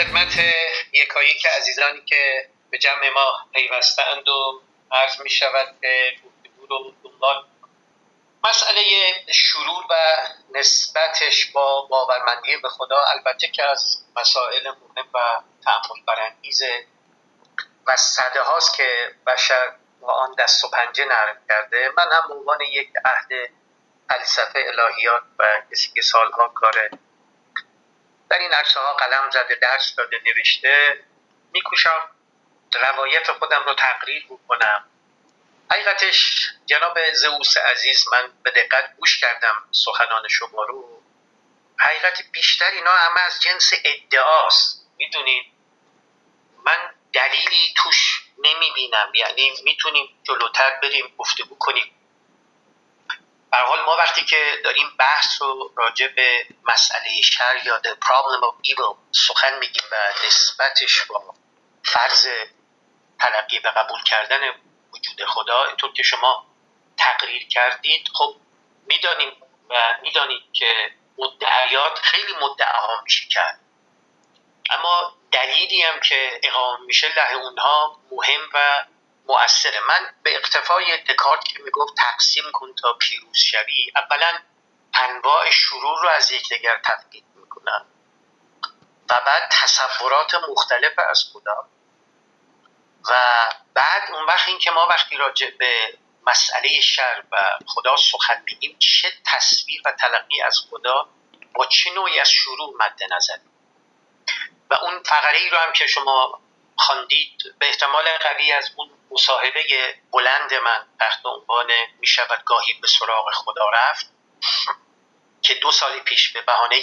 خدمت یکایی که عزیزانی که به جمع ما پیوستند و عرض می شود که رو دنبال مسئله شرور و نسبتش با باورمندی به خدا البته که از مسائل مهم و تعمل برانگیزه و صده هاست که بشر با آن دست و پنجه نرم کرده. من هم عنوان یک عهد فلسفه الهیات و کسی که سالها کار در این عرصه ها قلم زده درس داده نوشته. میکوشم روایت خودم رو تقریر بکنم. حقیقتش جناب زئوس عزیز من به دقت گوش کردم سخنان شما رو. حقیقت بیشتر اینا همه از جنس ادعاست. می‌دونید؟ من دلیلی توش نمی‌بینم. یعنی می‌تونیم جلوتر بریم گفتگو کنیم. بر حال ما وقتی که داریم بحث رو راجع به مسئله شر یا the problem of evil سخن میگیم و نسبتش با فرض تلقی و قبول کردن وجود خدا اینطور که شما تقریر کردید خب می‌دانیم و می‌دانید که مدعیات خیلی مدعاها میشه کرد. اما دلیلی هم که اقام میشه له اونها مهم و مؤثره. من به اقتفای دکارت که می‌گفت تقسیم کن تا پیروز شوی اولا انواع شرور رو از یکدیگر تفکیک می‌کنم و بعد تصورات مختلف از خدا و بعد اون وقت این که ما وقتی راجع به مسئله شر و خدا سخن میگیم چه تصویر و تلقی از خدا با چه نوعی از شروع مد نظر؟ و اون فقره ای رو هم که شما خواندید به احتمال قوی از اون مصاحبه بلند من تحت عنوان می شود گاهی به سراغ خدا رفت که دو سال پیش به بهانه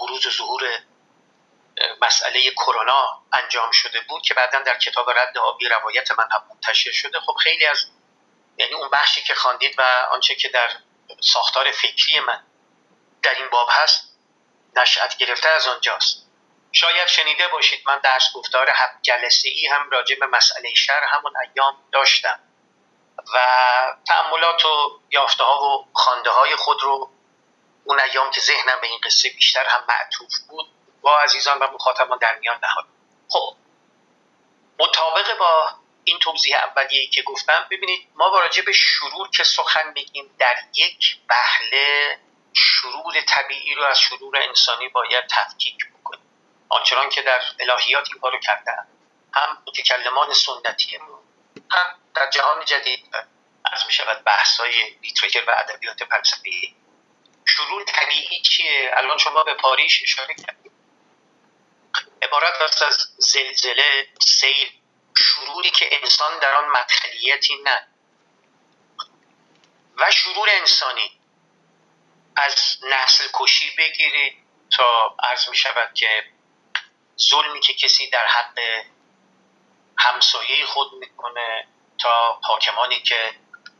بروز ظهور مسئله کرونا انجام شده بود که بعدا در کتاب رد آبی روایت من هم منتشر شده. خب خیلی از یعنی اون بخشی که خواندید و آنچه که در ساختار فکری من در این باب هست نشأت گرفته از آنجاست. شاید شنیده باشید من درس گفتار هفت جلسه ای هم راجع به مسئله شر همون ایام داشتم و تعملات و یافته ها و خانده های خود رو اون ایام که ذهنم به این قصه بیشتر هم معطوف بود با عزیزان و مخاطبان در میان نهاد. خب مطابق با این توضیح اولیه که گفتم ببینید ما با راجع به شرور که سخن میگیم در یک بهله شرور طبیعی رو از شرور انسانی باید تفکیک آنچنان که در الهیات این کارو کردن. هم متکلمان سنتی هم در جهان جدید از می شود بحث های و ادبیات فلسفی. شرور طبیعی چیه؟ الان شما به پاریش اشاره کردید. عبارت است از زلزله سیل شروری که انسان در آن مدخلیتی نه. و شرور انسانی. از نسل کشی بگیرید تا عرض می شود که ظلمی که کسی در حق همسایه خود می‌کنه تا حاکمانی که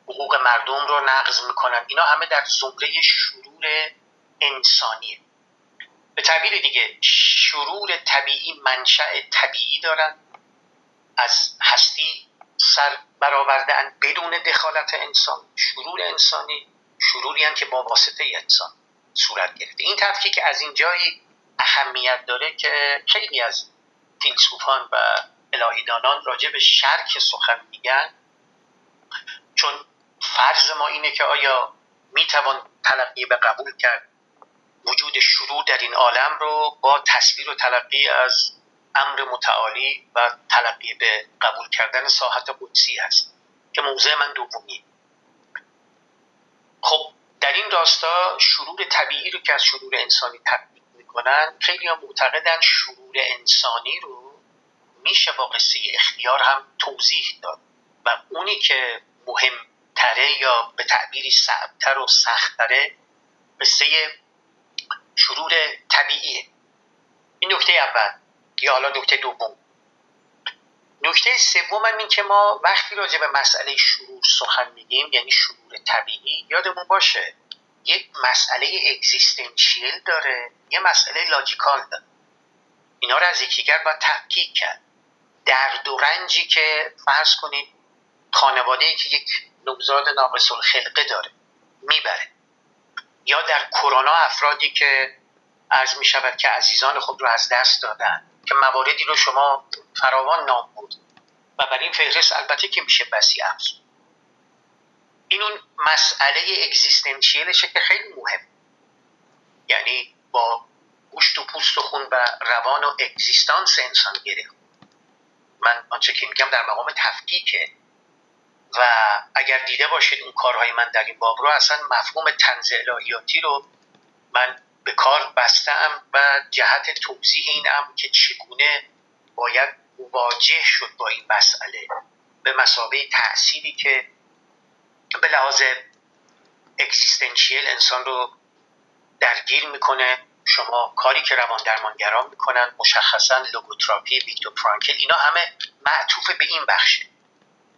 حقوق مردم رو نقض می‌کنن. اینا همه در زمره شرور انسانیه. به تعبیر دیگه شرور طبیعی منشأ طبیعی دارن. از هستی سر برآوردن بدون دخالت انسان. شرور انسانی شروری هم که با واسطه انسان صورت گرفته. این تفکیک از این جایی اهمیت داره که خیلی از فیلسوفان و الهیدانان راجع به شرک سخن میگن. چون فرض ما اینه که آیا می‌توان تلقی به قبول کرد وجود شروع در این عالم رو با تصویر و تلقی از امر متعالی و تلقی به قبول کردن ساحت قدسی هست که موضع من دومی خب در این راستا شرور طبیعی رو که از شرور انسانی تبدیل می‌کنن خیلی هم معتقدن شرور انسانی رو میشه با قصه اختیار هم توضیح داد. و اونی که مهمتره یا به تعبیری سعبتر و سختتره قصه شرور طبیعیه. این نکته اول یا حالا نکته دوم. نکته سوم هم این که ما وقتی راجع به مسئله شرور سخن میگیم یعنی شرور طبیعی یادمون باشه یک مسئله اگزیستنشیل داره یه مسئله لاجیکال داره. اینا رو از یکیگر باید تحقیق کرد. درد و رنجی که فرض کنید خانواده که یک نوزاد ناقص خلقه داره می‌بره. یا در کرونا افرادی که عرض می شود که عزیزان خود رو از دست دادن که مواردی رو شما فراوان نام بود. و بر این فهرست البته که میشه بسی افزود. این اون مسئله اگزیستنشیلشه که خیلی مهم. یعنی با گوشت و پوست و خون و روان و اگزیستانس انسان گره. من آنچه که میگم در مقام تفکیکه. و اگر دیده باشید اون کارهای من در این باب رو اصلا مفهوم طنز الهیاتی رو من به کار بستم و جهت توضیح این هم که چگونه باید مواجه شد با این مسئله به مثابه تأثیری که لحاظ existential انسان رو درگیر می‌کنه. شما کاری که روان درمانگران می‌کنن مشخصا لوگوتراپی ویکتور فرانکل اینا همه معطوف به این بخشه.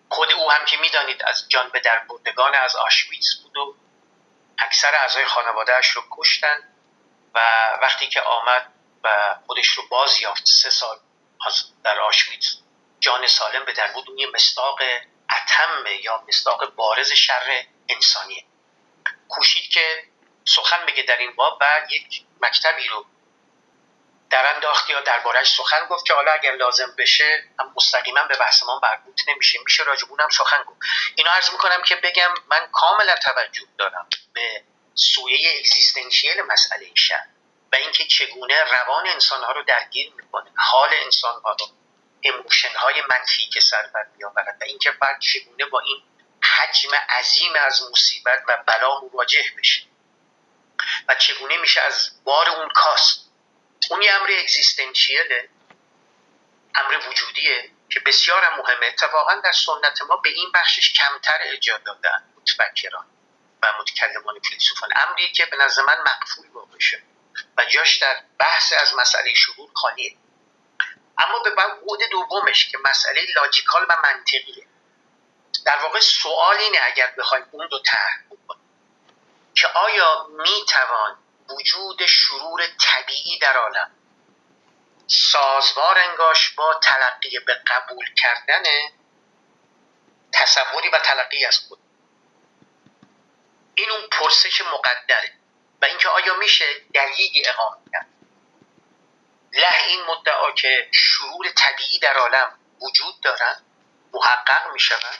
خود او هم که می‌دانید از جان به در بردگان از آشویتز بود و اکثر اعضای خانوادهش رو کشتن و وقتی که آمد و خودش رو باز یافت سه سال در آشویتز جان سالم به در بود. اون یه مستاق اتم یا مستاق بارز شر انسانیه. کوشید که سخن بگه در این باب و یک مکتبی رو در انداخت یا دربارهش سخن گفت که حالا اگر لازم بشه هم مستقیما به بحث ما مربوط نمیشه. میشه راجبونم سخن گفت. اینو عرض می‌کنم که بگم من کاملا توجه دارم به سویه اگزیستنشیل مسئله شر و اینکه چگونه روان انسان ها رو درگیر می‌کنه حال انسان ها رو. اموشن های منفی که سر بر میآورد. و اینکه بعد چگونه با این حجم عظیم از مصیبت و بلا مواجه بشه. و چگونه میشه از بار اون کاست اون یه امر اگزیستنشیله امر وجودیه که بسیار مهمه. اتفاقا در سنت ما به این بخشش کمتر اجاد دادن متفکران و متکلمان فیلسوفان. امری که به نظر من مقفول واقع شد. و جاش در بحث از مسئله شروع خالیه. اما به بعد دومش که مسئله لاجیکال و منطقیه. در واقع سوال اینه اگر بخوایم اون رو طرح بکنیم که آیا می‌توان وجود شرور طبیعی در عالم سازوار انگاش با تلقی به قبول کردن تصوری و تلقی از خود؟ این اون پرسش مقدره و اینکه آیا میشه دلیلی اقامه کرد؟ له این مدعا که شرور طبیعی در عالم وجود دارن محقق می‌شوند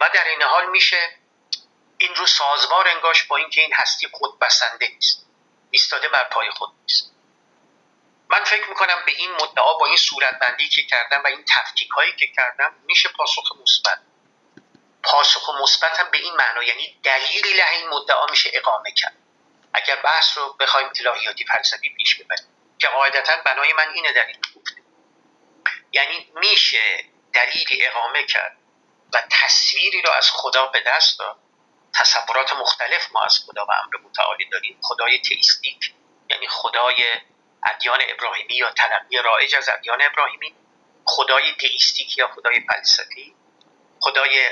و در این حال میشه این رو سازوار انگاش با اینکه این هستی خود بسنده نیست ایستاده بر پای خود نیست. من فکر می‌کنم به این مدعا با این صورتبندی که کردم و این تفکیک هایی که کردم میشه پاسخ مثبت. پاسخ مثبت هم به این معنا یعنی دلیلی له این مدعا میشه اقامه کرد. اگر بحث رو بخوایم الهیاتی فلسفی پیش ببریم. که قاعدتا بنای من اینه گفته یعنی میشه دلیلی اقامه کرد و تصویری رو از خدا به دست داد. تصورات مختلف ما از خدا و امر متعالی داریم. خدای تئیستیک یعنی خدای ادیان ابراهیمی یا تلقی رایج از ادیان ابراهیمی. خدای تئیستیک یا خدای فلسفی. خدای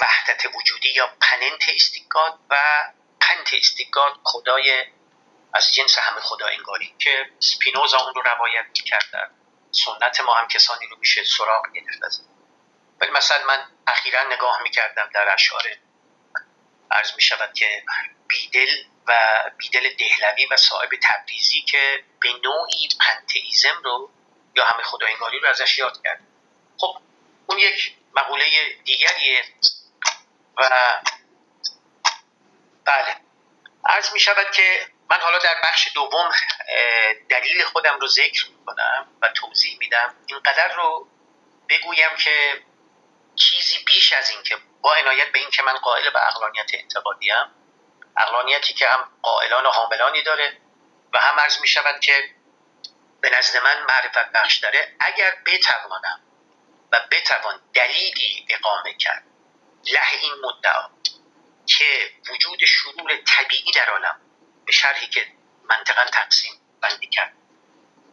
وحدت وجودی یا پننت استیکاد و پنت استیکاد خدای از جنس همه خدا انگاری که سپینوزا اون رو روایت کرد در سنت ما هم کسانی رو میشه سراغ گرفت از ولی مثلا من اخیرا نگاه می‌کردم در اشعار. عرض می شود که بیدل و بیدل دهلوی و صاحب تبریزی که به نوعی پنتئیزم رو یا همه خداینگاری رو ازش یاد کرد. خب اون یک مقوله دیگریه و بله. عرض می شود که من حالا در بخش دوم دلیل خودم رو ذکر کنم و توضیح میدم. اینقدر رو بگویم که چیزی بیش از این که با عنایت به این که من قائل به اقلانیت انتقادی هم اقلانیتی که هم قائلان و حاملانی داره و هم عرض می شود که به نزد من معرفت بخش داره اگر بتوانم و بتوان دلیلی اقامه کرد له این مدعا که وجود شرور طبیعی در عالم به شرحی که منطقا تقسیم بندی کرد.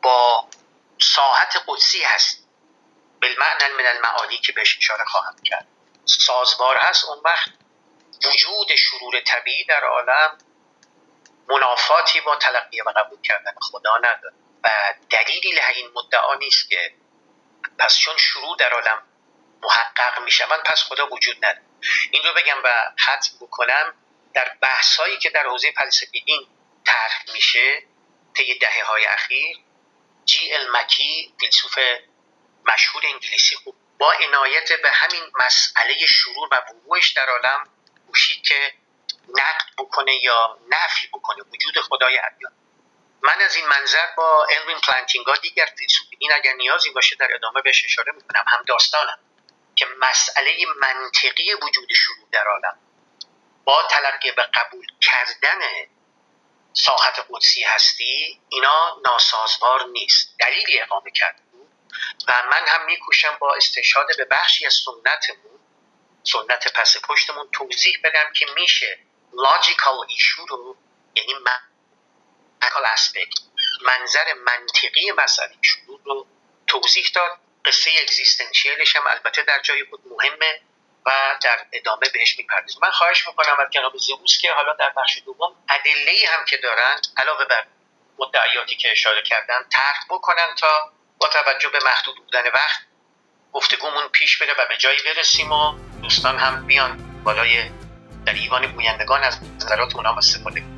با ساحت قدسی هست. بالمعنى من المعادی که بهش اشاره خواهم کرد. سازوار هست. اون وقت وجود شرور طبیعی در عالم منافاتی با تلقی و قبول کردن خدا نداره. و دلیلی له این مدعا نیست که پس چون شروع در عالم محقق می‌شوند پس خدا وجود نداره. این رو بگم و ختم بکنم. در بحث هایی که در حوزه فلسفه دین طرح میشه طی دهه های اخیر جی المکی فیلسوف مشهور انگلیسی خوب با عنایت به همین مسئله شرور و وقوعش در عالم کوشید که نقد بکنه یا نفی بکنه وجود خدای ادیان. من از این منظر با الوین پلانتینگا دیگر فیلسوفین اگر نیازی باشه در ادامه بهش اشاره می‌کنم هم داستانم که مسئله منطقی وجود شروع در عالم با تلقی به قبول کردن ساحت قدسی هستی اینا ناسازگار نیست. دلیلی اقامه کرد و من هم میکوشم با استشهاد به بخشی از سنتمون سنت پس پشتمون توضیح بدم که میشه لاجیکال ایشو رو یعنی اسپکت منظر منطقی مسئله شروع رو توضیح داد. قصه اگزیستنشیلش هم البته در جای خود مهمه. و در ادامه بهش می‌پردازیم. من خواهش می‌کنم از جناب زئوس که حالا در بخش دوم ادله هم که دارند علاوه بر مدعیاتی که اشاره کردن طرح بکنن تا با توجه به محدود بودن وقت گفتگومون پیش بره و به جایی برسیم و دوستان هم بیان بالای در ایوان گویندگان از نظرات اونا استفاده